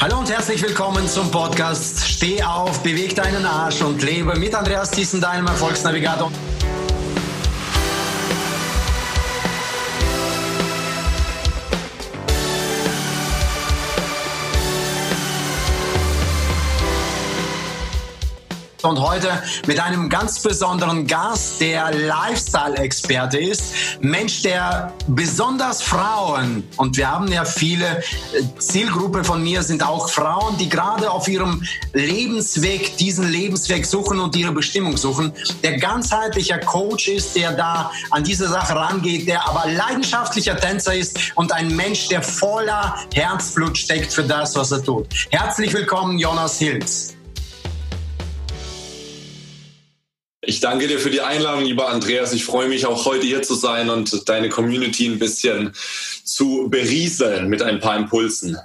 Hallo und herzlich willkommen zum Podcast Steh auf, beweg deinen Arsch und lebe mit Andreas Thiessen, deinem Erfolgsnavigator. Und heute mit einem ganz besonderen Gast, der Lifestyle-Experte ist. Mensch, der besonders Frauen, und wir haben ja viele, äh, Zielgruppe von mir sind auch Frauen, die gerade auf ihrem Lebensweg, diesen Lebensweg suchen und ihre Bestimmung suchen, der ganzheitlicher Coach ist, der da an diese Sache rangeht, der aber leidenschaftlicher Tänzer ist und ein Mensch, der voller Herzblut steckt für das, was er tut. Herzlich willkommen, Jonas Hilz. Ich danke dir für die Einladung, lieber Andreas. Ich freue mich auch heute hier zu sein und deine Community ein bisschen zu berieseln mit ein paar Impulsen.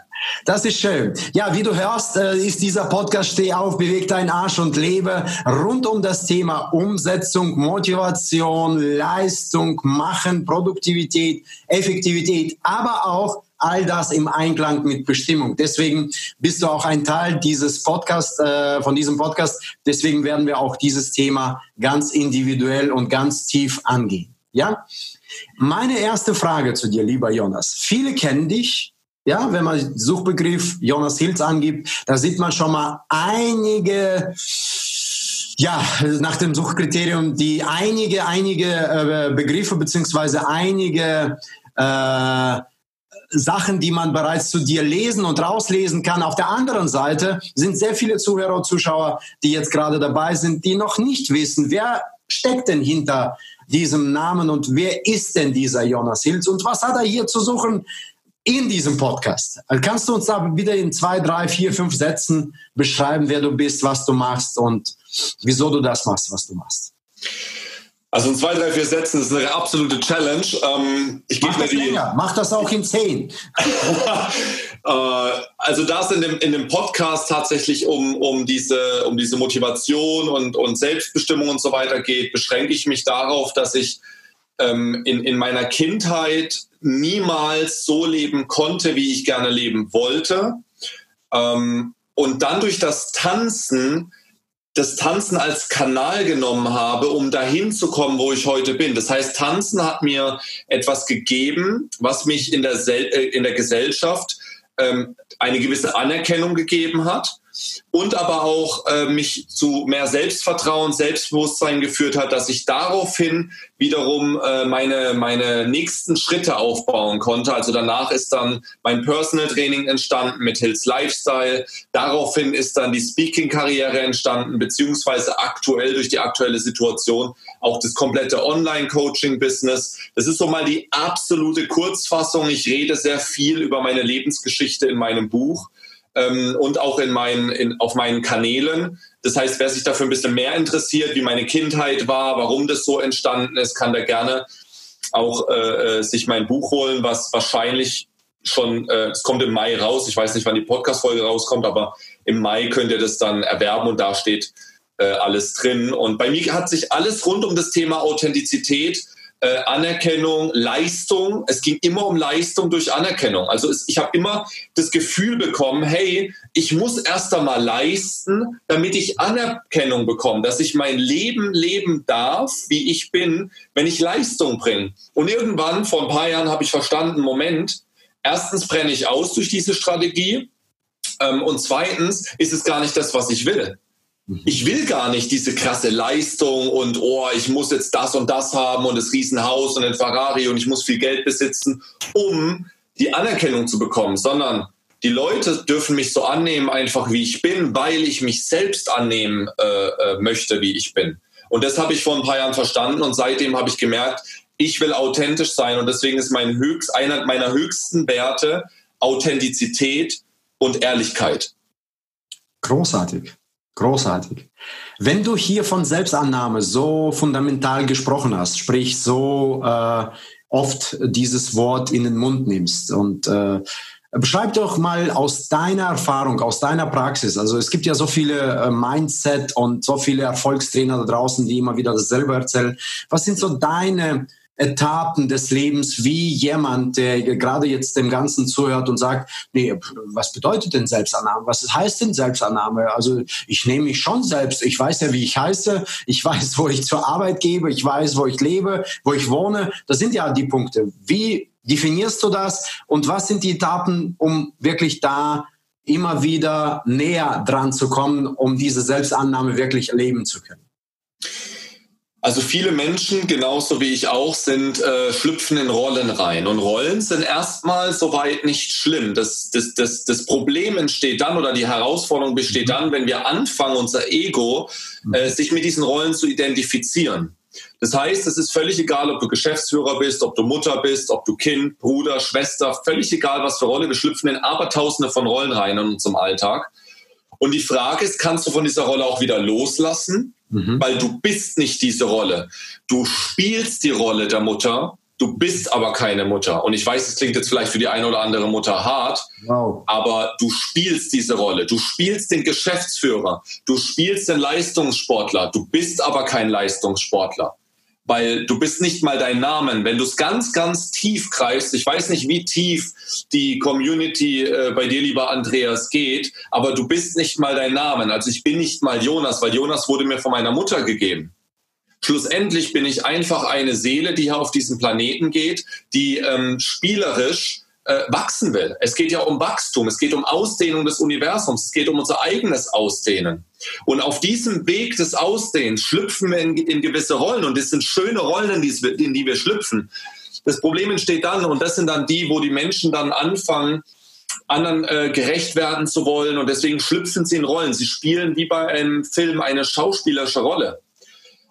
Das ist schön. Ja, wie du hörst, äh, ist dieser Podcast Steh auf, beweg deinen Arsch und lebe rund um das Thema Umsetzung, Motivation, Leistung, Machen, Produktivität, Effektivität, aber auch all das im Einklang mit Bestimmung. Deswegen bist du auch ein Teil dieses Podcast, äh, von diesem Podcast. Deswegen werden wir auch dieses Thema ganz individuell und ganz tief angehen. Ja? Meine erste Frage zu dir, lieber Jonas. Viele kennen dich. Ja, wenn man Suchbegriff Jonas Hilz angibt, da sieht man schon mal einige ja, nach dem Suchkriterium, die einige, einige äh, Begriffe beziehungsweise einige äh, Sachen, die man bereits zu dir lesen und rauslesen kann. Auf der anderen Seite sind sehr viele Zuhörer und Zuschauer, die jetzt gerade dabei sind, die noch nicht wissen, wer steckt denn hinter diesem Namen und wer ist denn dieser Jonas Hilz und was hat er hier zu suchen in diesem Podcast? Kannst du uns da wieder in zwei, drei, vier, fünf Sätzen beschreiben, wer du bist, was du machst und wieso du das machst, was du machst? Also in zwei, drei, vier Sätzen ist eine absolute Challenge. Ähm, ich Mach das die, länger. Mach das auch in zehn. äh, also da es in dem, in dem Podcast tatsächlich um, um, diese, um diese Motivation und, und Selbstbestimmung und so weiter geht, beschränke ich mich darauf, dass ich ähm, in, in meiner Kindheit niemals so leben konnte, wie ich gerne leben wollte. Ähm, und dann durch das Tanzen das Tanzen als Kanal genommen habe, um dahin zu kommen, wo ich heute bin. Das heißt, Tanzen hat mir etwas gegeben, was mich in der, Sel äh, in der Gesellschaft ähm, eine gewisse Anerkennung gegeben hat und aber auch äh, mich zu mehr Selbstvertrauen, Selbstbewusstsein geführt hat, dass ich daraufhin wiederum äh, meine, meine nächsten Schritte aufbauen konnte. Also danach ist dann mein Personal Training entstanden mit Hills Lifestyle. Daraufhin ist dann die Speaking-Karriere entstanden, beziehungsweise aktuell durch die aktuelle Situation auch das komplette Online-Coaching-Business. Das ist so mal die absolute Kurzfassung. Ich rede sehr viel über meine Lebensgeschichte in meinem Buch ähm, und auch in meinen, in, auf meinen Kanälen. Das heißt, wer sich dafür ein bisschen mehr interessiert, wie meine Kindheit war, warum das so entstanden ist, kann da gerne auch äh, äh sich mein Buch holen, was wahrscheinlich schon, äh, es kommt im Mai raus. Ich weiß nicht, wann die Podcast-Folge rauskommt, aber im Mai könnt ihr das dann erwerben und da steht äh, alles drin. Und bei mir hat sich alles rund um das Thema Authentizität äh, Anerkennung, Leistung. Es ging immer um Leistung durch Anerkennung. Also es, ich habe immer das Gefühl bekommen, hey, ich muss erst einmal leisten, damit ich Anerkennung bekomme, dass ich mein Leben leben darf, wie ich bin, wenn ich Leistung bringe. Und irgendwann, vor ein paar Jahren, habe ich verstanden, Moment, erstens brenne ich aus durch diese Strategie. Ähm, und zweitens ist es gar nicht das, was ich will. Mhm. Ich will gar nicht diese krasse Leistung und oh, ich muss jetzt das und das haben und das Riesenhaus und ein Ferrari und ich muss viel Geld besitzen, um die Anerkennung zu bekommen, sondern die Leute dürfen mich so annehmen, einfach wie ich bin, weil ich mich selbst annehmen äh, äh, möchte, wie ich bin. Und das habe ich vor ein paar Jahren verstanden und seitdem habe ich gemerkt, ich will authentisch sein und deswegen ist mein höchst, einer meiner höchsten Werte Authentizität und Ehrlichkeit. Großartig. Großartig. Wenn du hier von Selbstannahme so fundamental gesprochen hast, sprich so äh, oft dieses Wort in den Mund nimmst und äh, beschreib doch mal aus deiner Erfahrung, aus deiner Praxis. Also es gibt ja so viele äh, Mindset und so viele Erfolgstrainer da draußen, die immer wieder dasselbe erzählen. Was sind so deine Etappen des Lebens wie jemand, der gerade jetzt dem Ganzen zuhört und sagt, nee, was bedeutet denn Selbstannahme? Was heißt denn Selbstannahme? Also ich nehme mich schon selbst. Ich weiß ja, wie ich heiße. Ich weiß, wo ich zur Arbeit gebe. Ich weiß, wo ich lebe, wo ich wohne. Das sind ja die Punkte. Wie definierst du das? Und was sind die Etappen, um wirklich da immer wieder näher dran zu kommen, um diese Selbstannahme wirklich erleben zu können? Also viele Menschen, genauso wie ich auch, sind äh, schlüpfen in Rollen rein. Und Rollen sind erstmal soweit nicht schlimm. Das, das, das, das Problem entsteht dann oder die Herausforderung besteht dann, wenn wir anfangen, unser Ego äh, sich mit diesen Rollen zu identifizieren. Das heißt, es ist völlig egal, ob du Geschäftsführer bist, ob du Mutter bist, ob du Kind, Bruder, Schwester, völlig egal, was für Rolle. Wir schlüpfen in abertausende von Rollen rein in unserem Alltag. Und die Frage ist, kannst du von dieser Rolle auch wieder loslassen? Mhm. Weil du bist nicht diese Rolle. Du spielst die Rolle der Mutter, du bist aber keine Mutter. Und ich weiß, es klingt jetzt vielleicht für die eine oder andere Mutter hart, wow. aber du spielst diese Rolle. Du spielst den Geschäftsführer, du spielst den Leistungssportler, du bist aber kein Leistungssportler weil du bist nicht mal dein Namen. Wenn du es ganz, ganz tief greifst, ich weiß nicht, wie tief die Community äh, bei dir, lieber Andreas, geht, aber du bist nicht mal dein Namen. Also ich bin nicht mal Jonas, weil Jonas wurde mir von meiner Mutter gegeben. Schlussendlich bin ich einfach eine Seele, die hier auf diesem Planeten geht, die ähm, spielerisch wachsen will. Es geht ja um Wachstum, es geht um Ausdehnung des Universums, es geht um unser eigenes Ausdehnen. Und auf diesem Weg des Ausdehnens schlüpfen wir in, in gewisse Rollen und das sind schöne Rollen, in die, in die wir schlüpfen. Das Problem entsteht dann, und das sind dann die, wo die Menschen dann anfangen, anderen äh, gerecht werden zu wollen und deswegen schlüpfen sie in Rollen. Sie spielen wie bei einem Film eine schauspielerische Rolle.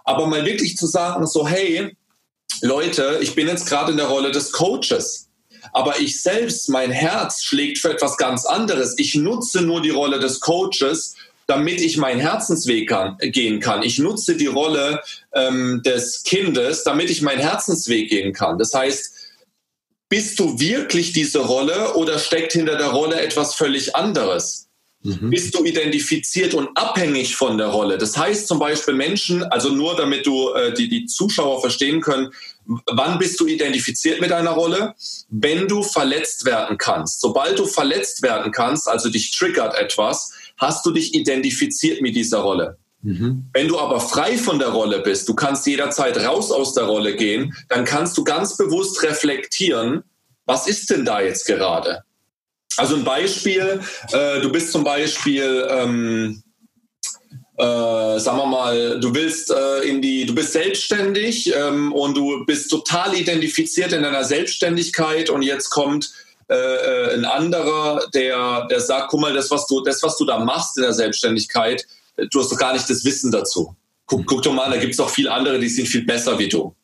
Aber mal wirklich zu sagen, so hey, Leute, ich bin jetzt gerade in der Rolle des Coaches aber ich selbst, mein Herz schlägt für etwas ganz anderes. Ich nutze nur die Rolle des Coaches, damit ich meinen Herzensweg kann, gehen kann. Ich nutze die Rolle ähm, des Kindes, damit ich meinen Herzensweg gehen kann. Das heißt, bist du wirklich diese Rolle oder steckt hinter der Rolle etwas völlig anderes? Mhm. Bist du identifiziert und abhängig von der Rolle? Das heißt zum Beispiel Menschen, also nur damit du äh, die, die Zuschauer verstehen können, wann bist du identifiziert mit einer Rolle? Wenn du verletzt werden kannst. Sobald du verletzt werden kannst, also dich triggert etwas, hast du dich identifiziert mit dieser Rolle. Mhm. Wenn du aber frei von der Rolle bist, du kannst jederzeit raus aus der Rolle gehen, dann kannst du ganz bewusst reflektieren, was ist denn da jetzt gerade? Also ein Beispiel, äh, du bist zum Beispiel, ähm, äh, sagen wir mal, du willst äh, in die, du bist selbstständig ähm, und du bist total identifiziert in deiner Selbstständigkeit und jetzt kommt äh, äh, ein anderer, der, der sagt, guck mal, das was du, das was du da machst in der Selbstständigkeit, du hast doch gar nicht das Wissen dazu. Guck, guck doch mal, da gibt es auch viele andere, die sind viel besser wie du.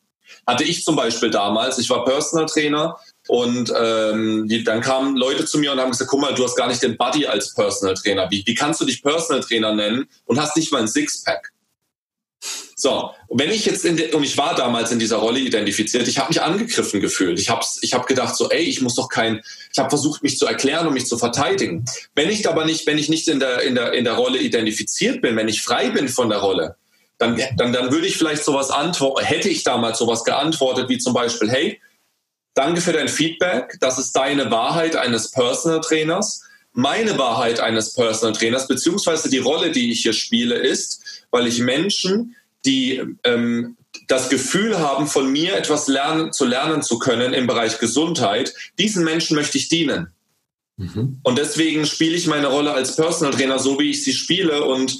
Hatte ich zum Beispiel damals, ich war Personal Trainer und ähm, die, dann kamen Leute zu mir und haben gesagt, guck mal, du hast gar nicht den Buddy als Personal Trainer. Wie, wie kannst du dich Personal Trainer nennen und hast nicht mal ein Sixpack? So, und wenn ich jetzt in de, und ich war damals in dieser Rolle identifiziert, ich habe mich angegriffen gefühlt. Ich habe ich hab gedacht so, ey, ich muss doch kein, ich habe versucht mich zu erklären und mich zu verteidigen. Wenn ich aber nicht, wenn ich nicht in der in der in der Rolle identifiziert bin, wenn ich frei bin von der Rolle, dann dann dann würde ich vielleicht sowas antworten, hätte ich damals sowas geantwortet wie zum Beispiel, hey, Danke für dein Feedback. Das ist deine Wahrheit eines Personal Trainers. Meine Wahrheit eines Personal Trainers, beziehungsweise die Rolle, die ich hier spiele, ist, weil ich Menschen, die ähm, das Gefühl haben, von mir etwas lernen, zu lernen zu können im Bereich Gesundheit, diesen Menschen möchte ich dienen. Mhm. Und deswegen spiele ich meine Rolle als Personal Trainer so, wie ich sie spiele. Und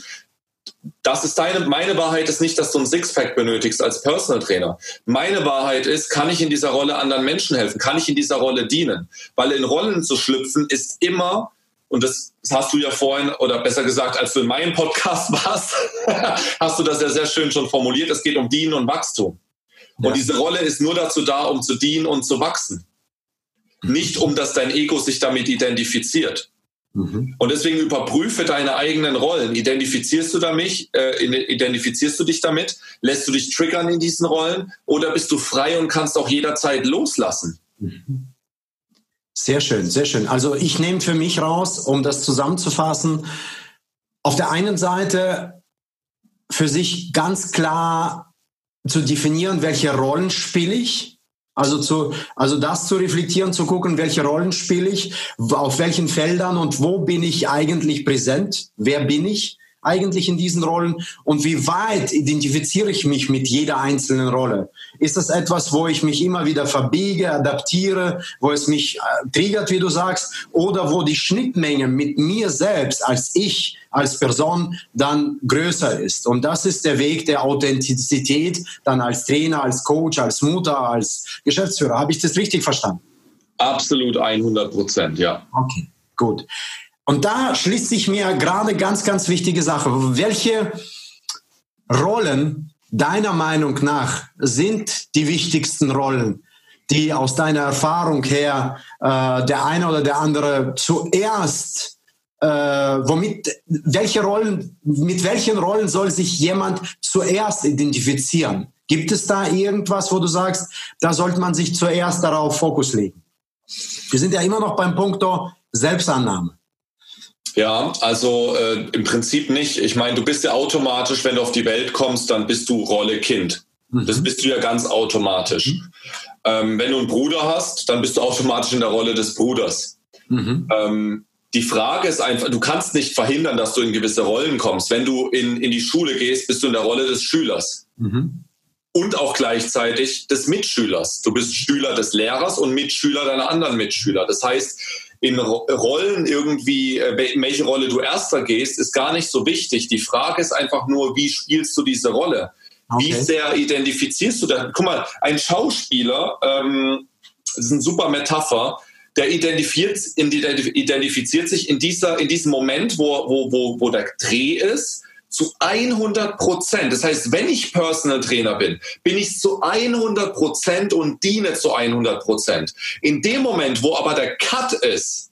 das ist deine, meine Wahrheit ist nicht, dass du ein Sixpack benötigst als Personal Trainer. Meine Wahrheit ist, kann ich in dieser Rolle anderen Menschen helfen? Kann ich in dieser Rolle dienen? Weil in Rollen zu schlüpfen ist immer, und das hast du ja vorhin, oder besser gesagt, als du in meinem Podcast warst, hast du das ja sehr schön schon formuliert. Es geht um Dienen und Wachstum. Und ja. diese Rolle ist nur dazu da, um zu dienen und zu wachsen. Nicht um, dass dein Ego sich damit identifiziert. Mhm. Und deswegen überprüfe deine eigenen Rollen. Identifizierst du damit, äh, identifizierst du dich damit? Lässt du dich triggern in diesen Rollen? Oder bist du frei und kannst auch jederzeit loslassen? Mhm. Sehr schön, sehr schön. Also ich nehme für mich raus, um das zusammenzufassen, auf der einen Seite für sich ganz klar zu definieren, welche Rollen spiele ich. Also, zu, also das zu reflektieren, zu gucken, welche Rollen spiele ich, auf welchen Feldern und wo bin ich eigentlich präsent, wer bin ich eigentlich in diesen Rollen und wie weit identifiziere ich mich mit jeder einzelnen Rolle? Ist das etwas, wo ich mich immer wieder verbiege, adaptiere, wo es mich äh, triggert, wie du sagst, oder wo die Schnittmenge mit mir selbst als ich, als Person dann größer ist? Und das ist der Weg der Authentizität, dann als Trainer, als Coach, als Mutter, als Geschäftsführer. Habe ich das richtig verstanden? Absolut 100 Prozent, ja. Okay, gut. Und da schließt sich mir gerade ganz, ganz wichtige Sache. Welche Rollen deiner Meinung nach sind die wichtigsten Rollen, die aus deiner Erfahrung her äh, der eine oder der andere zuerst äh, womit welche Rollen mit welchen Rollen soll sich jemand zuerst identifizieren? Gibt es da irgendwas, wo du sagst, da sollte man sich zuerst darauf Fokus legen? Wir sind ja immer noch beim Punkt Selbstannahme. Ja, also äh, im Prinzip nicht. Ich meine, du bist ja automatisch, wenn du auf die Welt kommst, dann bist du Rolle Kind. Mhm. Das bist du ja ganz automatisch. Mhm. Ähm, wenn du einen Bruder hast, dann bist du automatisch in der Rolle des Bruders. Mhm. Ähm, die Frage ist einfach, du kannst nicht verhindern, dass du in gewisse Rollen kommst. Wenn du in, in die Schule gehst, bist du in der Rolle des Schülers. Mhm. Und auch gleichzeitig des Mitschülers. Du bist Schüler des Lehrers und Mitschüler deiner anderen Mitschüler. Das heißt, in Rollen irgendwie, äh, in welche Rolle du erster gehst, ist gar nicht so wichtig. Die Frage ist einfach nur, wie spielst du diese Rolle? Okay. Wie sehr identifizierst du das? Guck mal, ein Schauspieler, ähm, das ist eine super Metapher, der identifiziert, identifiziert sich in, dieser, in diesem Moment, wo, wo, wo, wo der Dreh ist, zu 100 Prozent. Das heißt, wenn ich Personal Trainer bin, bin ich zu 100 Prozent und diene zu 100 Prozent. In dem Moment, wo aber der Cut ist,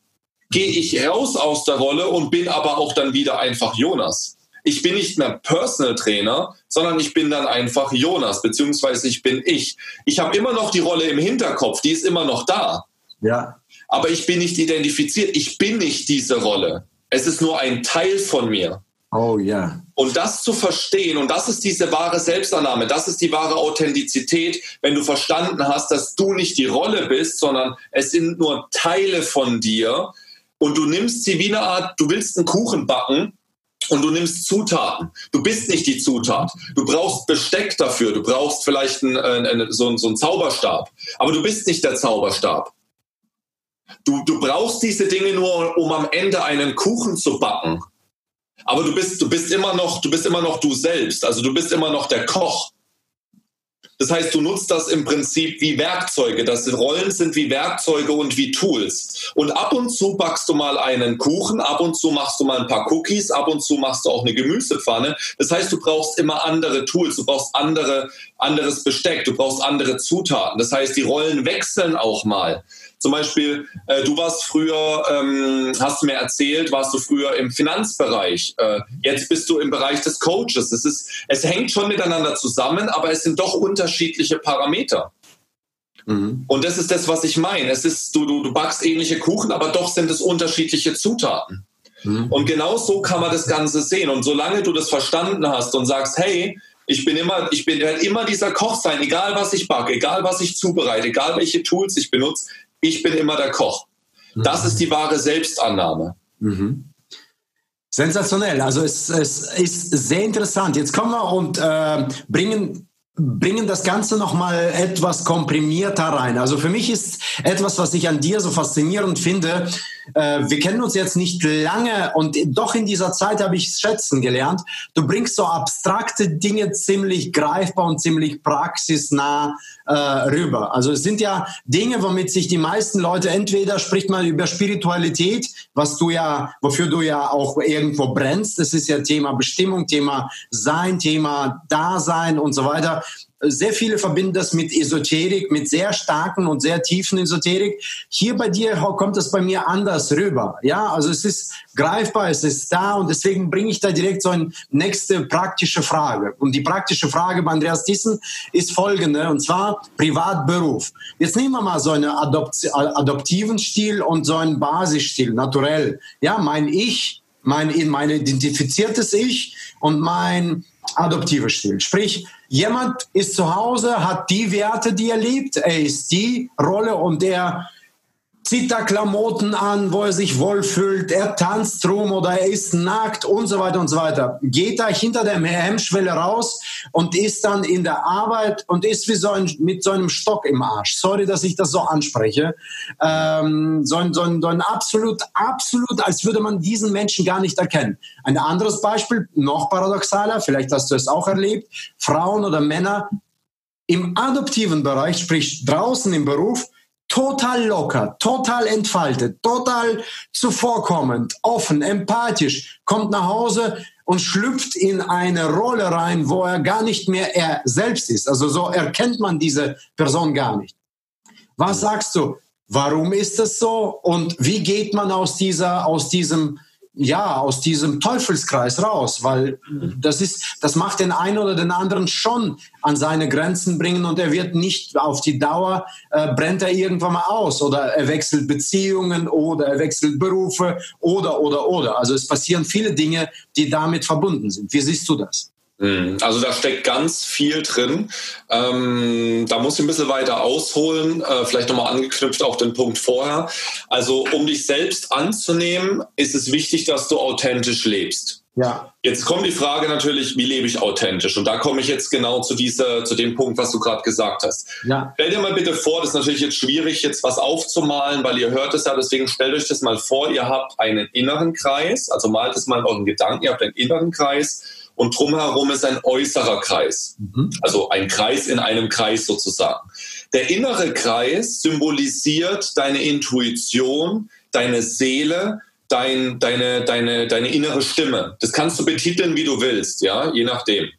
gehe ich raus aus der Rolle und bin aber auch dann wieder einfach Jonas. Ich bin nicht mehr Personal Trainer, sondern ich bin dann einfach Jonas, beziehungsweise ich bin ich. Ich habe immer noch die Rolle im Hinterkopf, die ist immer noch da. Ja. Aber ich bin nicht identifiziert. Ich bin nicht diese Rolle. Es ist nur ein Teil von mir. Oh ja. Und das zu verstehen, und das ist diese wahre Selbstannahme, das ist die wahre Authentizität, wenn du verstanden hast, dass du nicht die Rolle bist, sondern es sind nur Teile von dir und du nimmst sie wie eine Art, du willst einen Kuchen backen und du nimmst Zutaten. Du bist nicht die Zutat. Du brauchst Besteck dafür. Du brauchst vielleicht einen, einen, so, so einen Zauberstab. Aber du bist nicht der Zauberstab. Du, du brauchst diese Dinge nur, um am Ende einen Kuchen zu backen aber du bist, du bist immer noch, du bist immer noch du selbst. Also du bist immer noch der Koch. Das heißt, du nutzt das im Prinzip wie Werkzeuge. Das Rollen sind wie Werkzeuge und wie Tools. Und ab und zu backst du mal einen Kuchen, ab und zu machst du mal ein paar Cookies, ab und zu machst du auch eine Gemüsepfanne. Das heißt, du brauchst immer andere Tools, du brauchst andere, anderes Besteck, du brauchst andere Zutaten. Das heißt, die Rollen wechseln auch mal. Zum Beispiel, äh, du warst früher, ähm, hast du mir erzählt, warst du früher im Finanzbereich. Äh, jetzt bist du im Bereich des Coaches. Es, ist, es hängt schon miteinander zusammen, aber es sind doch unterschiedliche Parameter. Mhm. Und das ist das, was ich meine. Es ist, du, du, du backst ähnliche Kuchen, aber doch sind es unterschiedliche Zutaten. Mhm. Und genau so kann man das Ganze sehen. Und solange du das verstanden hast und sagst, hey, ich bin immer, ich bin werde immer dieser Koch sein, egal was ich backe, egal was ich zubereite, egal welche Tools ich benutze ich bin immer der Koch. Das ist die wahre Selbstannahme. Mhm. Sensationell. Also es, es, ist sehr interessant. Jetzt kommen wir und äh, bringen bringen das Ganze noch mal etwas komprimierter rein. Also für mich ist etwas, was ich an dir so faszinierend finde. Äh, wir kennen uns jetzt nicht lange und doch in dieser Zeit habe ich es schätzen gelernt. Du bringst so abstrakte Dinge ziemlich greifbar und ziemlich praxisnah äh, rüber. Also es sind ja Dinge, womit sich die meisten Leute entweder spricht man über Spiritualität, was du ja, wofür du ja auch irgendwo brennst. Das ist ja Thema Bestimmung, Thema Sein, Thema Dasein und so weiter. Sehr viele verbinden das mit Esoterik, mit sehr starken und sehr tiefen Esoterik. Hier bei dir kommt das bei mir anders rüber. Ja, also es ist greifbar, es ist da und deswegen bringe ich da direkt so eine nächste praktische Frage. Und die praktische Frage bei Andreas Thyssen ist folgende, und zwar Privatberuf. Jetzt nehmen wir mal so einen Adopti adoptiven Stil und so einen Basisstil, naturell. Ja, mein Ich, mein, mein identifiziertes Ich und mein adoptiver Stil. Sprich, Jemand ist zu Hause, hat die Werte, die er liebt, er ist die Rolle und er zieht da Klamotten an, wo er sich wohlfühlt, er tanzt rum oder er ist nackt und so weiter und so weiter. Geht da hinter der Hemmschwelle raus und ist dann in der Arbeit und ist wie so ein, mit so einem Stock im Arsch. Sorry, dass ich das so anspreche. Ähm, so, ein, so, ein, so ein absolut, absolut, als würde man diesen Menschen gar nicht erkennen. Ein anderes Beispiel, noch paradoxaler, vielleicht hast du es auch erlebt, Frauen oder Männer im adoptiven Bereich, sprich draußen im Beruf, total locker, total entfaltet, total zuvorkommend, offen, empathisch, kommt nach Hause und schlüpft in eine Rolle rein, wo er gar nicht mehr er selbst ist. Also so erkennt man diese Person gar nicht. Was sagst du? Warum ist das so? Und wie geht man aus dieser, aus diesem ja, aus diesem Teufelskreis raus, weil das ist, das macht den einen oder den anderen schon an seine Grenzen bringen und er wird nicht auf die Dauer, äh, brennt er irgendwann mal aus oder er wechselt Beziehungen oder er wechselt Berufe oder, oder, oder. Also es passieren viele Dinge, die damit verbunden sind. Wie siehst du das? Mhm. Also da steckt ganz viel drin. Ähm, da muss ich ein bisschen weiter ausholen, äh, vielleicht nochmal angeknüpft auf den Punkt vorher. Also um dich selbst anzunehmen, ist es wichtig, dass du authentisch lebst. Ja. Jetzt kommt die Frage natürlich, wie lebe ich authentisch? Und da komme ich jetzt genau zu dieser, zu dem Punkt, was du gerade gesagt hast. Ja. Stell dir mal bitte vor, das ist natürlich jetzt schwierig, jetzt was aufzumalen, weil ihr hört es ja, deswegen stellt euch das mal vor, ihr habt einen inneren Kreis, also malt es mal in euren Gedanken, ihr habt einen inneren Kreis und drumherum ist ein äußerer Kreis, mhm. also ein Kreis in einem Kreis sozusagen. Der innere Kreis symbolisiert deine Intuition, deine Seele, dein, deine, deine, deine innere Stimme. Das kannst du betiteln, wie du willst, ja, je nachdem.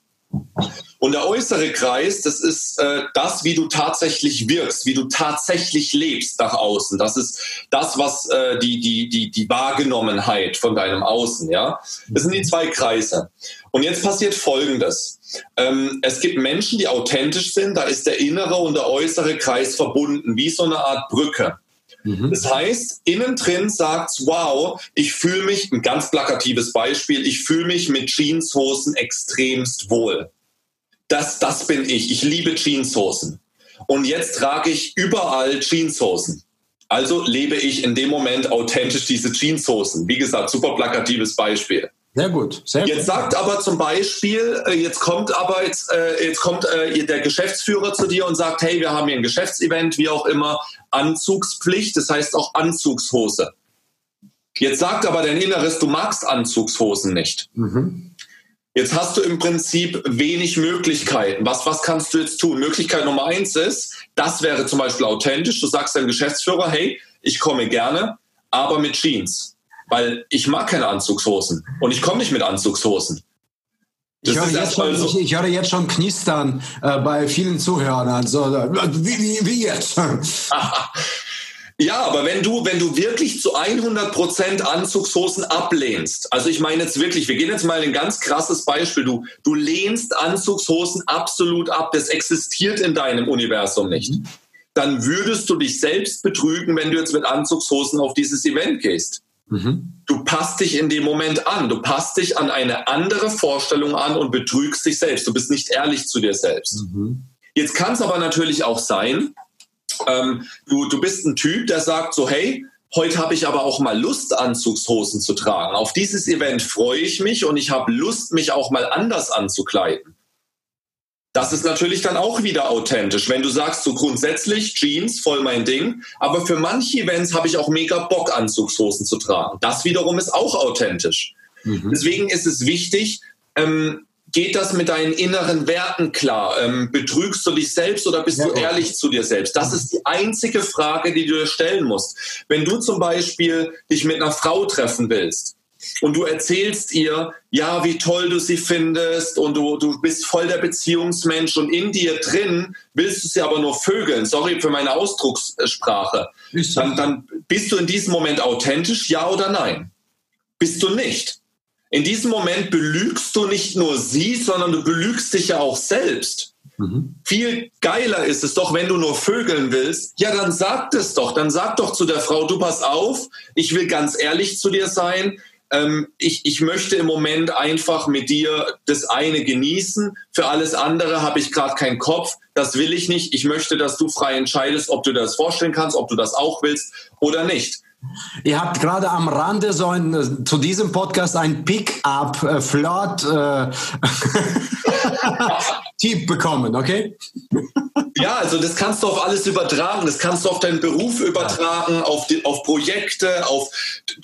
Und der äußere Kreis, das ist äh, das, wie du tatsächlich wirkst, wie du tatsächlich lebst nach außen. Das ist das, was äh, die, die, die, die Wahrgenommenheit von deinem Außen, ja. Das sind die zwei Kreise. Und jetzt passiert Folgendes. Ähm, es gibt Menschen, die authentisch sind, da ist der innere und der äußere Kreis verbunden, wie so eine Art Brücke. Mhm. Das heißt, innen drin sagt wow, ich fühle mich, ein ganz plakatives Beispiel, ich fühle mich mit Jeanshosen extremst wohl. Das, das bin ich. Ich liebe Jeanshosen. Und jetzt trage ich überall Jeanshosen. Also lebe ich in dem Moment authentisch diese Jeanshosen. Wie gesagt, super plakatives Beispiel. Sehr gut. Sehr jetzt gut. sagt aber zum Beispiel, äh, jetzt kommt aber jetzt, äh, jetzt kommt äh, der Geschäftsführer zu dir und sagt, hey, wir haben hier ein Geschäftsevent, wie auch immer, Anzugspflicht, das heißt auch Anzugshose. Jetzt sagt aber dein Inneres, du magst Anzugshosen nicht. Mhm. Jetzt hast du im Prinzip wenig Möglichkeiten. Was, was kannst du jetzt tun? Möglichkeit Nummer eins ist, das wäre zum Beispiel authentisch. Du sagst deinem Geschäftsführer, hey, ich komme gerne, aber mit Jeans weil ich mag keine Anzugshosen und ich komme nicht mit Anzugshosen. Ich höre, jetzt schon, so ich, ich höre jetzt schon Knistern äh, bei vielen Zuhörern. Also, wie, wie, wie jetzt? ja, aber wenn du, wenn du wirklich zu 100 Prozent Anzugshosen ablehnst, also ich meine jetzt wirklich, wir gehen jetzt mal ein ganz krasses Beispiel. Du, du lehnst Anzugshosen absolut ab. Das existiert in deinem Universum nicht. Mhm. Dann würdest du dich selbst betrügen, wenn du jetzt mit Anzugshosen auf dieses Event gehst. Mhm. Du passt dich in dem Moment an. Du passt dich an eine andere Vorstellung an und betrügst dich selbst. Du bist nicht ehrlich zu dir selbst. Mhm. Jetzt kann es aber natürlich auch sein, ähm, du, du bist ein Typ, der sagt so, hey, heute habe ich aber auch mal Lust, Anzugshosen zu tragen. Auf dieses Event freue ich mich und ich habe Lust, mich auch mal anders anzukleiden. Das ist natürlich dann auch wieder authentisch. Wenn du sagst, so grundsätzlich Jeans, voll mein Ding, aber für manche Events habe ich auch mega Bock, Anzugshosen zu tragen. Das wiederum ist auch authentisch. Mhm. Deswegen ist es wichtig, ähm, geht das mit deinen inneren Werten klar? Ähm, betrügst du dich selbst oder bist ja, du ehrlich zu dir selbst? Das ist die einzige Frage, die du dir stellen musst. Wenn du zum Beispiel dich mit einer Frau treffen willst, und du erzählst ihr, ja, wie toll du sie findest und du, du bist voll der Beziehungsmensch und in dir drin willst du sie aber nur vögeln. Sorry für meine Ausdruckssprache. Dann, dann bist du in diesem Moment authentisch, ja oder nein? Bist du nicht. In diesem Moment belügst du nicht nur sie, sondern du belügst dich ja auch selbst. Mhm. Viel geiler ist es doch, wenn du nur vögeln willst, ja, dann sag es doch. Dann sag doch zu der Frau, du pass auf, ich will ganz ehrlich zu dir sein ähm, ich, ich möchte im Moment einfach mit dir das eine genießen. Für alles andere habe ich gerade keinen Kopf. Das will ich nicht. Ich möchte, dass du frei entscheidest, ob du das vorstellen kannst, ob du das auch willst oder nicht. Ihr habt gerade am Rande so ein, äh, zu diesem Podcast ein Pick-up-Flirt-Tipp äh, bekommen, okay? Ja, also das kannst du auf alles übertragen. Das kannst du auf deinen Beruf übertragen, auf, die, auf Projekte, auf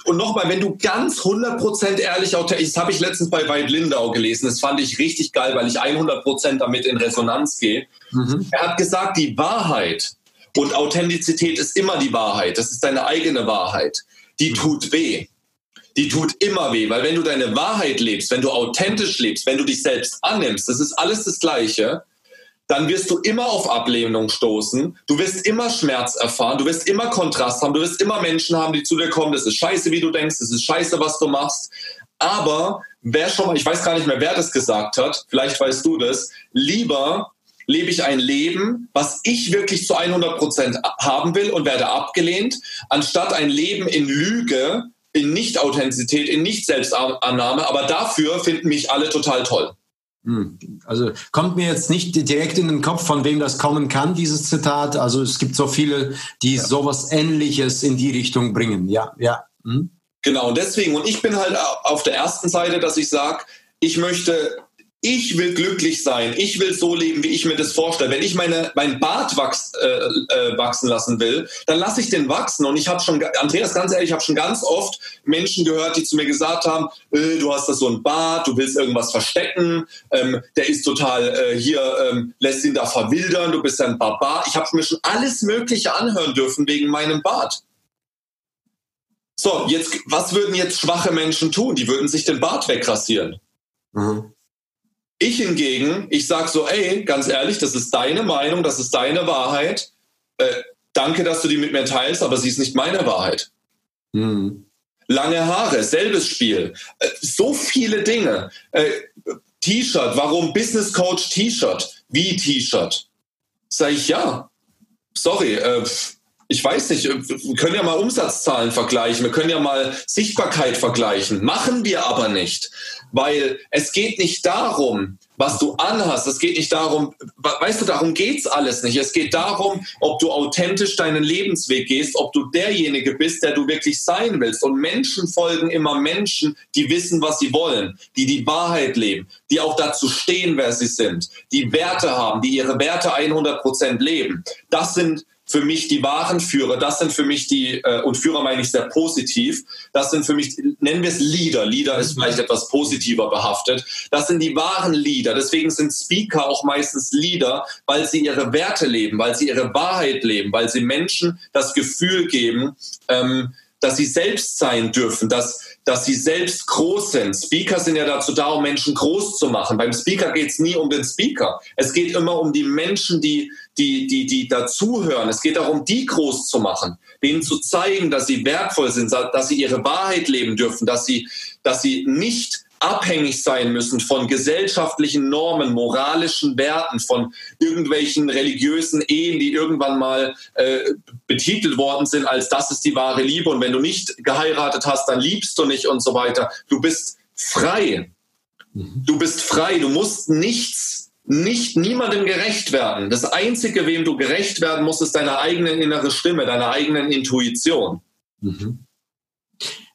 und nochmal, wenn du ganz 100% ehrlich, das habe ich letztens bei Veit Lindau gelesen. Das fand ich richtig geil, weil ich 100% damit in Resonanz gehe. Mhm. Er hat gesagt, die Wahrheit und Authentizität ist immer die Wahrheit. Das ist deine eigene Wahrheit. Die mhm. tut weh. Die tut immer weh, weil wenn du deine Wahrheit lebst, wenn du authentisch lebst, wenn du dich selbst annimmst, das ist alles das Gleiche, dann wirst du immer auf Ablehnung stoßen. Du wirst immer Schmerz erfahren. Du wirst immer Kontrast haben. Du wirst immer Menschen haben, die zu dir kommen. Das ist scheiße, wie du denkst. Das ist scheiße, was du machst. Aber wer schon mal, ich weiß gar nicht mehr, wer das gesagt hat. Vielleicht weißt du das. Lieber lebe ich ein Leben, was ich wirklich zu 100 Prozent haben will und werde abgelehnt, anstatt ein Leben in Lüge, in Nicht-Authentizität, in Nicht-Selbstannahme. Aber dafür finden mich alle total toll. Hm. Also kommt mir jetzt nicht direkt in den Kopf, von wem das kommen kann, dieses Zitat. Also es gibt so viele, die ja. sowas Ähnliches in die Richtung bringen. Ja, ja. Hm. Genau, und deswegen, und ich bin halt auf der ersten Seite, dass ich sage, ich möchte ich will glücklich sein, ich will so leben, wie ich mir das vorstelle. Wenn ich meine, mein Bart wachs, äh, äh, wachsen lassen will, dann lasse ich den wachsen. Und ich habe schon, Andreas, ganz ehrlich, ich habe schon ganz oft Menschen gehört, die zu mir gesagt haben, äh, du hast da so ein Bart, du willst irgendwas verstecken, ähm, der ist total äh, hier, ähm, lässt ihn da verwildern, du bist ein Barbar. Ich habe mir schon alles Mögliche anhören dürfen wegen meinem Bart. So, jetzt, was würden jetzt schwache Menschen tun? Die würden sich den Bart wegrasieren. Mhm. Ich hingegen, ich sage so, ey, ganz ehrlich, das ist deine Meinung, das ist deine Wahrheit. Äh, danke, dass du die mit mir teilst, aber sie ist nicht meine Wahrheit. Mhm. Lange Haare, selbes Spiel. Äh, so viele Dinge. Äh, T-Shirt, warum Business Coach T-Shirt? Wie T-Shirt? Sag ich ja. Sorry, äh, ich weiß nicht, wir können ja mal Umsatzzahlen vergleichen, wir können ja mal Sichtbarkeit vergleichen. Machen wir aber nicht weil es geht nicht darum, was du anhast. Es geht nicht darum, weißt du, darum geht's alles nicht. Es geht darum, ob du authentisch deinen Lebensweg gehst, ob du derjenige bist, der du wirklich sein willst. Und Menschen folgen immer Menschen, die wissen, was sie wollen, die die Wahrheit leben, die auch dazu stehen, wer sie sind, die Werte haben, die ihre Werte 100 Prozent leben. Das sind für mich die wahren Führer, das sind für mich die, äh, und Führer meine ich sehr positiv, das sind für mich, nennen wir es Leader, Leader ist vielleicht etwas positiver behaftet, das sind die wahren Leader, deswegen sind Speaker auch meistens Leader, weil sie ihre Werte leben, weil sie ihre Wahrheit leben, weil sie Menschen das Gefühl geben, ähm, dass sie selbst sein dürfen, dass, dass sie selbst groß sind. Speaker sind ja dazu da, um Menschen groß zu machen. Beim Speaker geht es nie um den Speaker. Es geht immer um die Menschen, die, die, die, die dazuhören. Es geht darum, die groß zu machen, denen zu zeigen, dass sie wertvoll sind, dass sie ihre Wahrheit leben dürfen, dass sie, dass sie nicht abhängig sein müssen von gesellschaftlichen Normen, moralischen Werten, von irgendwelchen religiösen Ehen, die irgendwann mal äh, betitelt worden sind als das ist die wahre Liebe und wenn du nicht geheiratet hast, dann liebst du nicht und so weiter. Du bist frei. Mhm. Du bist frei. Du musst nichts, nicht niemandem gerecht werden. Das Einzige, wem du gerecht werden musst, ist deine eigene innere Stimme, deine eigenen Intuition. Mhm.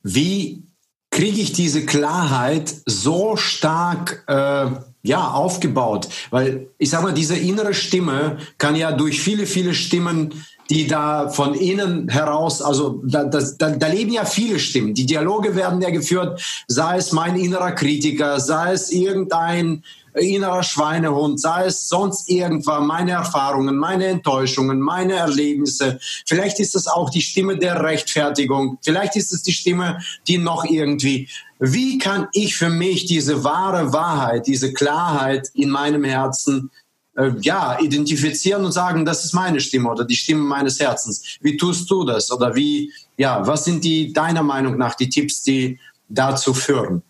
Wie kriege ich diese Klarheit so stark äh, ja aufgebaut, weil ich sage mal, diese innere Stimme kann ja durch viele viele Stimmen die da von innen heraus, also da, das, da, da leben ja viele Stimmen. Die Dialoge werden ja geführt, sei es mein innerer Kritiker, sei es irgendein innerer Schweinehund, sei es sonst irgendwann meine Erfahrungen, meine Enttäuschungen, meine Erlebnisse. Vielleicht ist es auch die Stimme der Rechtfertigung. Vielleicht ist es die Stimme, die noch irgendwie. Wie kann ich für mich diese wahre Wahrheit, diese Klarheit in meinem Herzen äh, ja, identifizieren und sagen, das ist meine Stimme oder die Stimme meines Herzens. Wie tust du das? Oder wie, ja, was sind die deiner Meinung nach die Tipps, die dazu führen?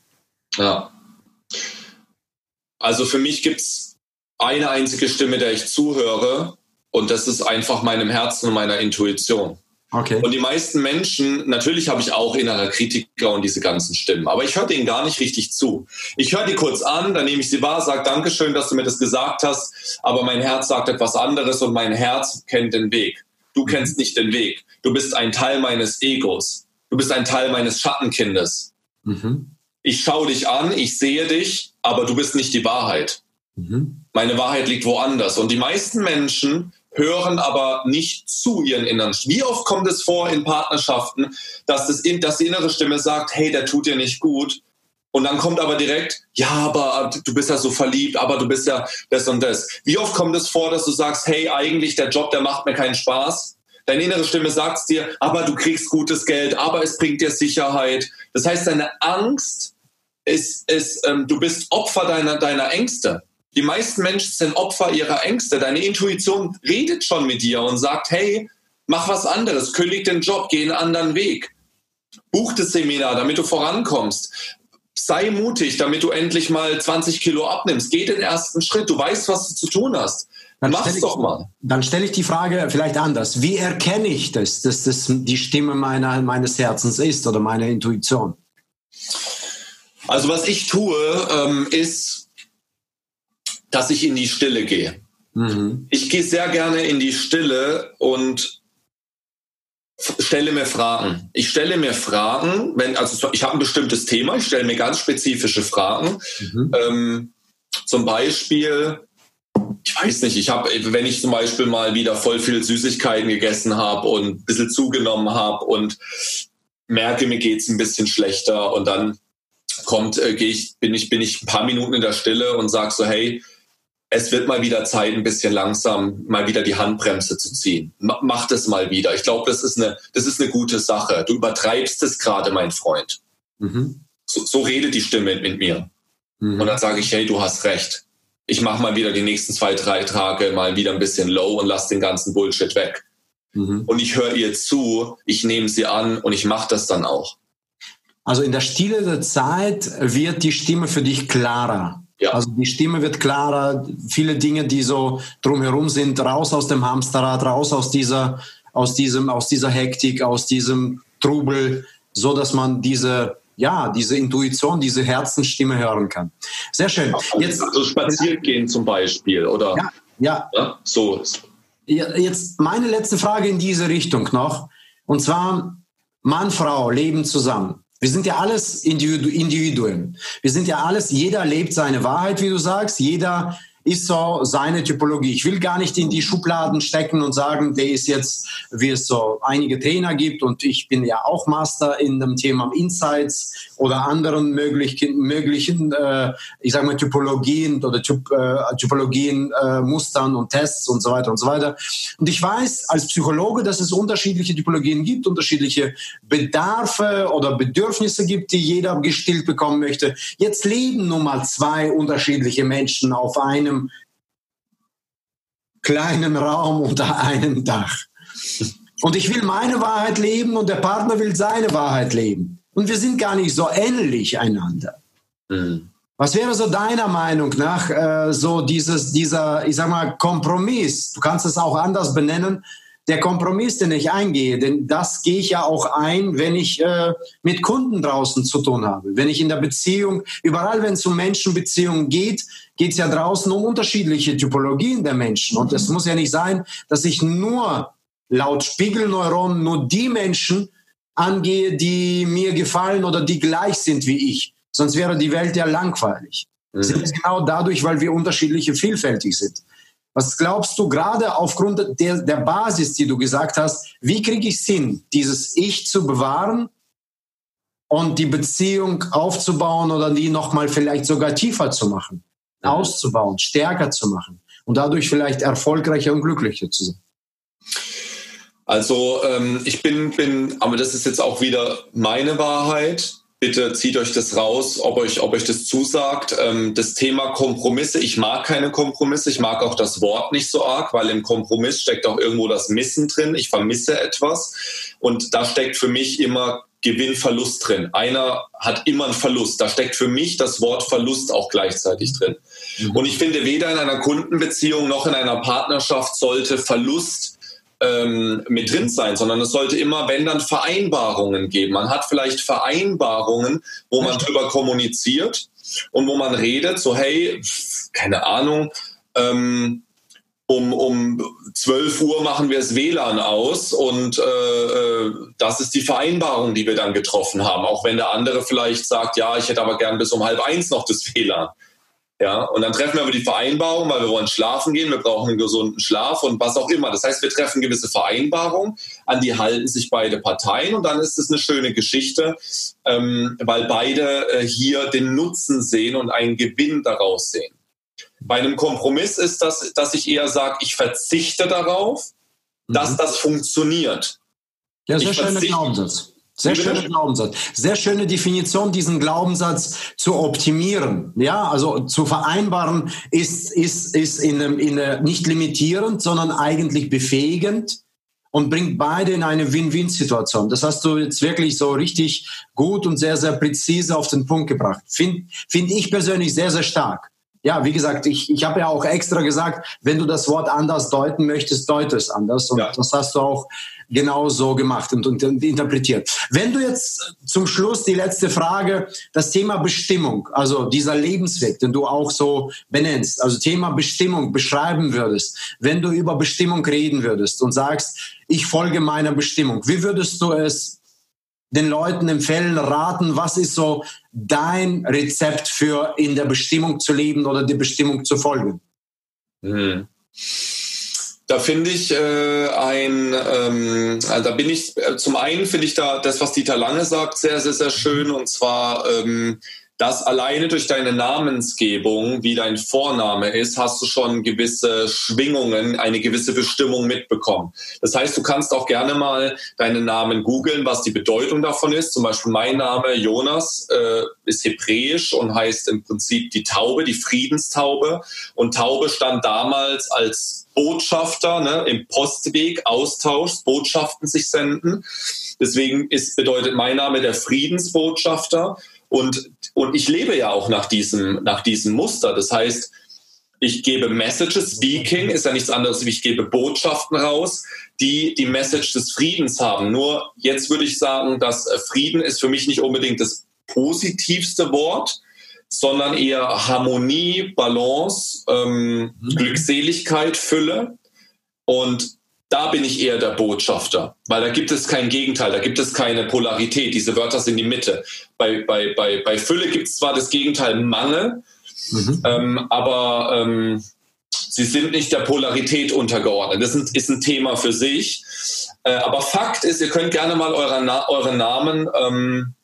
Ja, also für mich gibt es eine einzige Stimme, der ich zuhöre und das ist einfach meinem Herzen und meiner Intuition. Okay. Und die meisten Menschen, natürlich habe ich auch innere Kritiker und diese ganzen Stimmen, aber ich höre denen gar nicht richtig zu. Ich höre die kurz an, dann nehme ich sie wahr, sage Dankeschön, dass du mir das gesagt hast, aber mein Herz sagt etwas anderes und mein Herz kennt den Weg. Du mhm. kennst nicht den Weg. Du bist ein Teil meines Egos. Du bist ein Teil meines Schattenkindes. Mhm. Ich schaue dich an, ich sehe dich, aber du bist nicht die Wahrheit. Mhm. Meine Wahrheit liegt woanders. Und die meisten Menschen hören aber nicht zu ihren Inneren. Wie oft kommt es vor in Partnerschaften, dass, das, dass die innere Stimme sagt, hey, der tut dir nicht gut. Und dann kommt aber direkt, ja, aber du bist ja so verliebt, aber du bist ja das und das. Wie oft kommt es vor, dass du sagst, hey, eigentlich der Job, der macht mir keinen Spaß? Deine innere Stimme sagt dir, aber du kriegst gutes Geld, aber es bringt dir Sicherheit. Das heißt, deine Angst ist, ist ähm, du bist Opfer deiner, deiner Ängste. Die meisten Menschen sind Opfer ihrer Ängste. Deine Intuition redet schon mit dir und sagt, hey, mach was anderes, kündig den Job, geh einen anderen Weg. Buch das Seminar, damit du vorankommst. Sei mutig, damit du endlich mal 20 Kilo abnimmst. Geh den ersten Schritt. Du weißt, was du zu tun hast. Dann Mach's ich, doch mal. Dann stelle ich die Frage vielleicht anders. Wie erkenne ich das, dass das die Stimme meiner, meines Herzens ist oder meiner Intuition? Also was ich tue, ähm, ist dass ich in die Stille gehe. Mhm. Ich gehe sehr gerne in die Stille und stelle mir Fragen. Ich stelle mir Fragen, wenn, also ich habe ein bestimmtes Thema, ich stelle mir ganz spezifische Fragen. Mhm. Ähm, zum Beispiel, ich weiß nicht, ich habe, wenn ich zum Beispiel mal wieder voll viel Süßigkeiten gegessen habe und ein bisschen zugenommen habe und merke, mir geht es ein bisschen schlechter und dann kommt, äh, gehe ich, bin ich, bin ich ein paar Minuten in der Stille und sage so, hey, es wird mal wieder Zeit, ein bisschen langsam mal wieder die Handbremse zu ziehen. Mach das mal wieder. Ich glaube, das ist eine, das ist eine gute Sache. Du übertreibst es gerade, mein Freund. Mhm. So, so, redet die Stimme mit mir. Mhm. Und dann sage ich, hey, du hast recht. Ich mache mal wieder die nächsten zwei, drei Tage mal wieder ein bisschen low und lass den ganzen Bullshit weg. Mhm. Und ich höre ihr zu, ich nehme sie an und ich mache das dann auch. Also in der Stille der Zeit wird die Stimme für dich klarer. Ja. Also die Stimme wird klarer, viele Dinge, die so drumherum sind, raus aus dem Hamsterrad, raus aus dieser, aus diesem, aus dieser Hektik, aus diesem Trubel, so dass man diese ja, diese Intuition, diese Herzenstimme hören kann. Sehr schön. Jetzt also spazieren gehen zum Beispiel, oder? Ja, ja. ja so. Jetzt meine letzte Frage in diese Richtung noch. Und zwar, Mann, Frau leben zusammen. Wir sind ja alles Individuen. Wir sind ja alles, jeder lebt seine Wahrheit, wie du sagst. Jeder ist so seine Typologie. Ich will gar nicht in die Schubladen stecken und sagen, der ist jetzt, wie es so einige Trainer gibt und ich bin ja auch Master in dem Thema Insights oder anderen möglichen, möglichen äh, ich sage mal, Typologien oder Typ, äh, Typologien, äh, Mustern und Tests und so weiter und so weiter. Und ich weiß als Psychologe, dass es unterschiedliche Typologien gibt, unterschiedliche Bedarfe oder Bedürfnisse gibt, die jeder gestillt bekommen möchte. Jetzt leben nun mal zwei unterschiedliche Menschen auf einem kleinen Raum unter einem Dach. Und ich will meine Wahrheit leben und der Partner will seine Wahrheit leben. Und wir sind gar nicht so ähnlich einander. Mhm. Was wäre so deiner Meinung nach äh, so dieses, dieser, ich sag mal, Kompromiss? Du kannst es auch anders benennen. Der Kompromiss, den ich eingehe, denn das gehe ich ja auch ein, wenn ich äh, mit Kunden draußen zu tun habe. Wenn ich in der Beziehung, überall wenn es um Menschenbeziehungen geht, geht es ja draußen um unterschiedliche Typologien der Menschen. Und es muss ja nicht sein, dass ich nur laut Spiegelneuronen nur die Menschen angehe, die mir gefallen oder die gleich sind wie ich. Sonst wäre die Welt ja langweilig. Mhm. Sind es genau dadurch, weil wir unterschiedliche, vielfältig sind. Was glaubst du gerade aufgrund der, der Basis, die du gesagt hast, wie kriege ich es hin, dieses Ich zu bewahren und die Beziehung aufzubauen oder die nochmal vielleicht sogar tiefer zu machen, mhm. auszubauen, stärker zu machen und dadurch vielleicht erfolgreicher und glücklicher zu sein? Also ähm, ich bin, bin, aber das ist jetzt auch wieder meine Wahrheit. Bitte zieht euch das raus, ob euch, ob euch das zusagt. Ähm, das Thema Kompromisse, ich mag keine Kompromisse, ich mag auch das Wort nicht so arg, weil im Kompromiss steckt auch irgendwo das Missen drin. Ich vermisse etwas und da steckt für mich immer Gewinn, Verlust drin. Einer hat immer einen Verlust. Da steckt für mich das Wort Verlust auch gleichzeitig drin. Mhm. Und ich finde, weder in einer Kundenbeziehung noch in einer Partnerschaft sollte Verlust ähm, mit drin sein, sondern es sollte immer, wenn dann Vereinbarungen geben. Man hat vielleicht Vereinbarungen, wo man drüber kommuniziert und wo man redet, so hey, keine Ahnung, ähm, um, um 12 Uhr machen wir das WLAN aus und äh, äh, das ist die Vereinbarung, die wir dann getroffen haben. Auch wenn der andere vielleicht sagt, ja, ich hätte aber gern bis um halb eins noch das WLAN. Ja, und dann treffen wir aber die Vereinbarung, weil wir wollen schlafen gehen, wir brauchen einen gesunden Schlaf und was auch immer. Das heißt, wir treffen gewisse Vereinbarungen, an die halten sich beide Parteien und dann ist es eine schöne Geschichte, ähm, weil beide äh, hier den Nutzen sehen und einen Gewinn daraus sehen. Bei einem Kompromiss ist das, dass ich eher sage, ich verzichte darauf, mhm. dass das funktioniert. Ja, sehr schöner Glaubenssatz. Sehr schöner Glaubenssatz. Sehr schöne Definition, diesen Glaubenssatz zu optimieren. Ja, also zu vereinbaren ist, ist, ist in, einem, in einer, nicht limitierend, sondern eigentlich befähigend und bringt beide in eine Win-Win-Situation. Das hast du jetzt wirklich so richtig gut und sehr, sehr präzise auf den Punkt gebracht. Finde find ich persönlich sehr, sehr stark ja, wie gesagt, ich, ich habe ja auch extra gesagt, wenn du das Wort anders deuten möchtest, deute es anders. Und ja. das hast du auch genau so gemacht und, und, und, interpretiert. Wenn du jetzt zum Schluss die letzte Frage, das Thema Bestimmung, also dieser Lebensweg, den du auch so benennst, also Thema Bestimmung beschreiben würdest, wenn du über Bestimmung reden würdest und sagst, ich folge meiner Bestimmung, wie würdest du es den Leuten empfehlen, raten, was ist so dein Rezept für in der Bestimmung zu leben oder der Bestimmung zu folgen? Hm. Da finde ich äh, ein, ähm, also da bin ich, äh, zum einen finde ich da das, was Dieter Lange sagt, sehr, sehr, sehr schön. Und zwar ähm, dass alleine durch deine Namensgebung, wie dein Vorname ist, hast du schon gewisse Schwingungen, eine gewisse Bestimmung mitbekommen. Das heißt, du kannst auch gerne mal deinen Namen googeln, was die Bedeutung davon ist. Zum Beispiel mein Name Jonas äh, ist hebräisch und heißt im Prinzip die Taube, die Friedenstaube. Und Taube stand damals als Botschafter ne, im Postweg, Austausch, Botschaften sich senden. Deswegen ist, bedeutet mein Name der Friedensbotschafter. Und, und ich lebe ja auch nach diesem, nach diesem Muster. Das heißt, ich gebe Messages, Speaking ist ja nichts anderes, wie ich gebe Botschaften raus, die die Message des Friedens haben. Nur jetzt würde ich sagen, dass äh, Frieden ist für mich nicht unbedingt das positivste Wort, sondern eher Harmonie, Balance, ähm, mhm. Glückseligkeit, Fülle. Und da bin ich eher der Botschafter, weil da gibt es kein Gegenteil, da gibt es keine Polarität. Diese Wörter sind die Mitte. Bei, bei, bei, bei Fülle gibt es zwar das Gegenteil Mangel, mhm. ähm, aber ähm, sie sind nicht der Polarität untergeordnet. Das ist ein Thema für sich. Äh, aber Fakt ist, ihr könnt gerne mal eure, Na eure Namen ähm,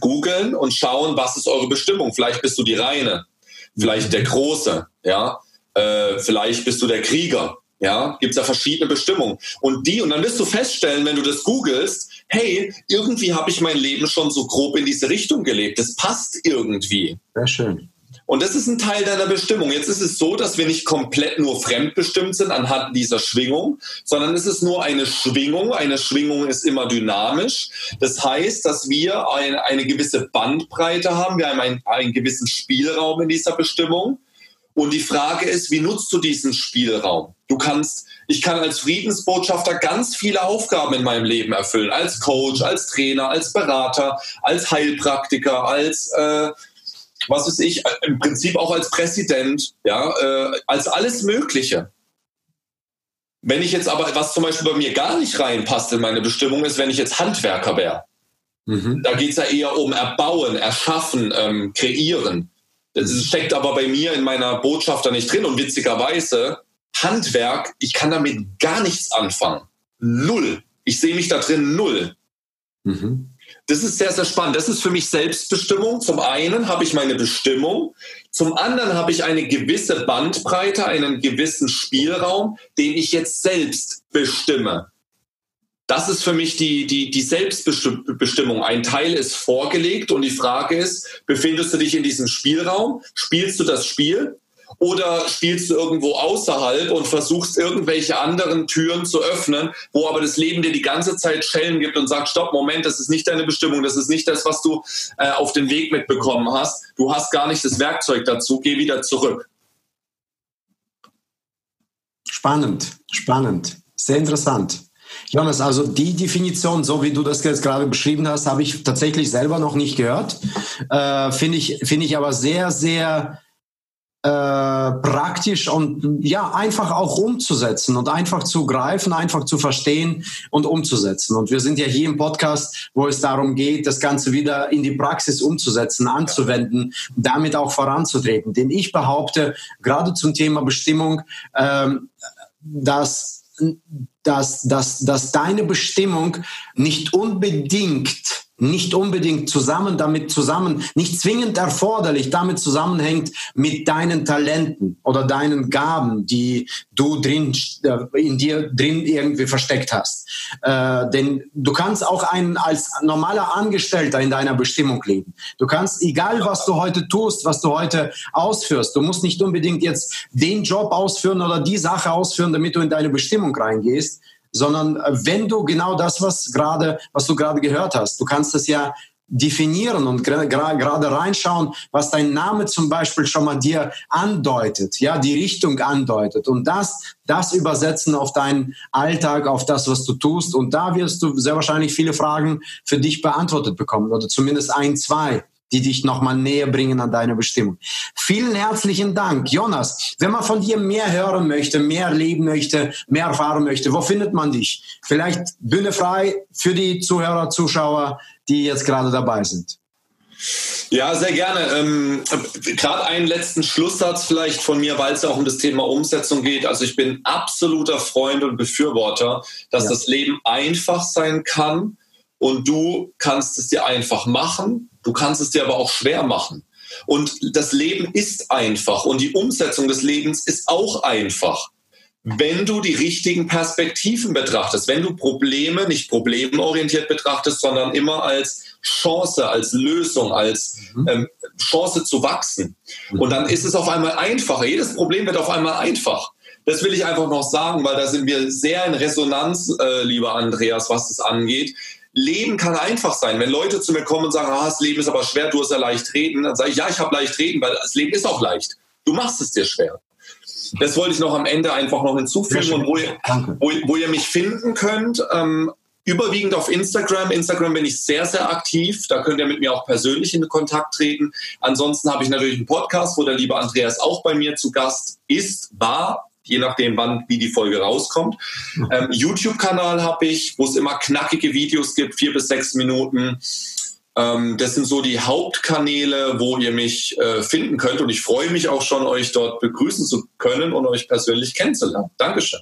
googeln und schauen, was ist eure Bestimmung. Vielleicht bist du die Reine, vielleicht der Große, ja, äh, vielleicht bist du der Krieger. Ja, gibt es ja verschiedene Bestimmungen. Und die, und dann wirst du feststellen, wenn du das googelst, hey, irgendwie habe ich mein Leben schon so grob in diese Richtung gelebt. Das passt irgendwie. Sehr schön. Und das ist ein Teil deiner Bestimmung. Jetzt ist es so, dass wir nicht komplett nur fremdbestimmt sind anhand dieser Schwingung, sondern es ist nur eine Schwingung. Eine Schwingung ist immer dynamisch. Das heißt, dass wir eine, eine gewisse Bandbreite haben. Wir haben einen, einen gewissen Spielraum in dieser Bestimmung. Und die Frage ist, wie nutzt du diesen Spielraum? Du kannst, ich kann als Friedensbotschafter ganz viele Aufgaben in meinem Leben erfüllen. Als Coach, als Trainer, als Berater, als Heilpraktiker, als, äh, was weiß ich, im Prinzip auch als Präsident, ja, äh, als alles Mögliche. Wenn ich jetzt aber, was zum Beispiel bei mir gar nicht reinpasst in meine Bestimmung, ist, wenn ich jetzt Handwerker wäre. Mhm. Da geht es ja eher um Erbauen, Erschaffen, ähm, Kreieren. Das steckt aber bei mir in meiner Botschaft da nicht drin. Und witzigerweise, Handwerk, ich kann damit gar nichts anfangen. Null. Ich sehe mich da drin null. Mhm. Das ist sehr, sehr spannend. Das ist für mich Selbstbestimmung. Zum einen habe ich meine Bestimmung. Zum anderen habe ich eine gewisse Bandbreite, einen gewissen Spielraum, den ich jetzt selbst bestimme das ist für mich die, die, die Selbstbestimmung. Ein Teil ist vorgelegt und die Frage ist, befindest du dich in diesem Spielraum? Spielst du das Spiel? Oder spielst du irgendwo außerhalb und versuchst irgendwelche anderen Türen zu öffnen, wo aber das Leben dir die ganze Zeit Schellen gibt und sagt, stopp, Moment, das ist nicht deine Bestimmung, das ist nicht das, was du äh, auf den Weg mitbekommen hast. Du hast gar nicht das Werkzeug dazu, geh wieder zurück. Spannend, spannend. Sehr interessant. Jonas, also die Definition, so wie du das jetzt gerade beschrieben hast, habe ich tatsächlich selber noch nicht gehört. Äh, Finde ich, finde ich aber sehr, sehr äh, praktisch und ja, einfach auch umzusetzen und einfach zu greifen, einfach zu verstehen und umzusetzen. Und wir sind ja hier im Podcast, wo es darum geht, das Ganze wieder in die Praxis umzusetzen, anzuwenden, damit auch voranzutreten. Denn ich behaupte, gerade zum Thema Bestimmung, ähm, dass dass, dass, dass deine Bestimmung nicht unbedingt nicht unbedingt zusammen damit zusammen, nicht zwingend erforderlich damit zusammenhängt mit deinen Talenten oder deinen Gaben, die du drin, äh, in dir drin irgendwie versteckt hast. Äh, denn du kannst auch ein, als normaler Angestellter in deiner Bestimmung leben. Du kannst, egal was du heute tust, was du heute ausführst, du musst nicht unbedingt jetzt den Job ausführen oder die Sache ausführen, damit du in deine Bestimmung reingehst, sondern äh, wenn du genau das, was gerade, was du gerade gehört hast, du kannst es ja definieren und gerade reinschauen, was dein Name zum Beispiel schon mal dir andeutet, ja, die Richtung andeutet. Und das, das übersetzen auf deinen Alltag, auf das, was du tust. Und da wirst du sehr wahrscheinlich viele Fragen für dich beantwortet bekommen oder zumindest ein, zwei die dich nochmal näher bringen an deine Bestimmung. Vielen herzlichen Dank, Jonas. Wenn man von dir mehr hören möchte, mehr erleben möchte, mehr erfahren möchte, wo findet man dich? Vielleicht Bühne frei für die Zuhörer, Zuschauer, die jetzt gerade dabei sind. Ja, sehr gerne. Ähm, Gerade einen letzten Schlusssatz vielleicht von mir, weil es ja auch um das Thema Umsetzung geht. Also ich bin absoluter Freund und Befürworter, dass ja. das Leben einfach sein kann und du kannst es dir einfach machen Du kannst es dir aber auch schwer machen. Und das Leben ist einfach und die Umsetzung des Lebens ist auch einfach. Wenn du die richtigen Perspektiven betrachtest, wenn du Probleme nicht problemorientiert betrachtest, sondern immer als Chance, als Lösung, als mhm. ähm, Chance zu wachsen. Und dann ist es auf einmal einfacher. Jedes Problem wird auf einmal einfach. Das will ich einfach noch sagen, weil da sind wir sehr in Resonanz, äh, lieber Andreas, was das angeht. Leben kann einfach sein. Wenn Leute zu mir kommen und sagen, ah, das Leben ist aber schwer, du hast ja leicht reden, dann sage ich, ja, ich habe leicht reden, weil das Leben ist auch leicht. Du machst es dir schwer. Das wollte ich noch am Ende einfach noch hinzufügen und wo ihr, wo, wo ihr mich finden könnt. Ähm, überwiegend auf Instagram. Instagram bin ich sehr, sehr aktiv. Da könnt ihr mit mir auch persönlich in Kontakt treten. Ansonsten habe ich natürlich einen Podcast, wo der liebe Andreas auch bei mir zu Gast ist, war je nachdem, wann, wie die Folge rauskommt. Ähm, YouTube-Kanal habe ich, wo es immer knackige Videos gibt, vier bis sechs Minuten. Ähm, das sind so die Hauptkanäle, wo ihr mich äh, finden könnt. Und ich freue mich auch schon, euch dort begrüßen zu können und euch persönlich kennenzulernen. Dankeschön.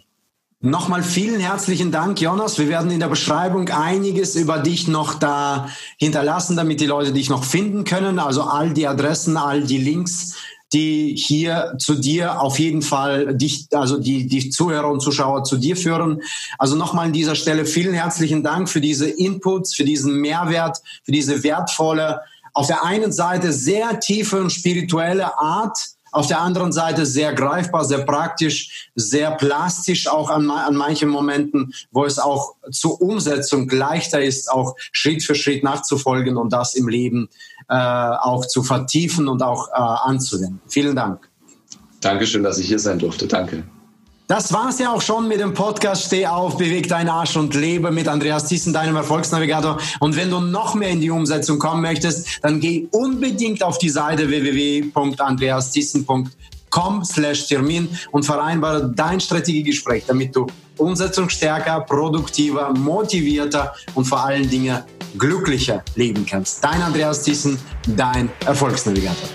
Nochmal vielen herzlichen Dank, Jonas. Wir werden in der Beschreibung einiges über dich noch da hinterlassen, damit die Leute dich noch finden können. Also all die Adressen, all die Links die hier zu dir auf jeden Fall dich, also die, die Zuhörer und Zuschauer zu dir führen. Also nochmal an dieser Stelle vielen herzlichen Dank für diese Inputs, für diesen Mehrwert, für diese wertvolle, auf der einen Seite sehr tiefe und spirituelle Art, auf der anderen Seite sehr greifbar, sehr praktisch, sehr plastisch auch an, an manchen Momenten, wo es auch zur Umsetzung leichter ist, auch Schritt für Schritt nachzufolgen und das im Leben äh, auch zu vertiefen und auch äh, anzuwenden. Vielen Dank. Dankeschön, dass ich hier sein durfte. Danke. Das war's ja auch schon mit dem Podcast Steh auf, beweg deinen Arsch und lebe mit Andreas Thyssen, deinem Erfolgsnavigator. Und wenn du noch mehr in die Umsetzung kommen möchtest, dann geh unbedingt auf die Seite www.andreasthyssen.com slash Termin und vereinbare dein Strategiegespräch, damit du umsetzungsstärker, produktiver, motivierter und vor allen Dingen glücklicher leben kannst. Dein Andreas Thyssen, dein Erfolgsnavigator.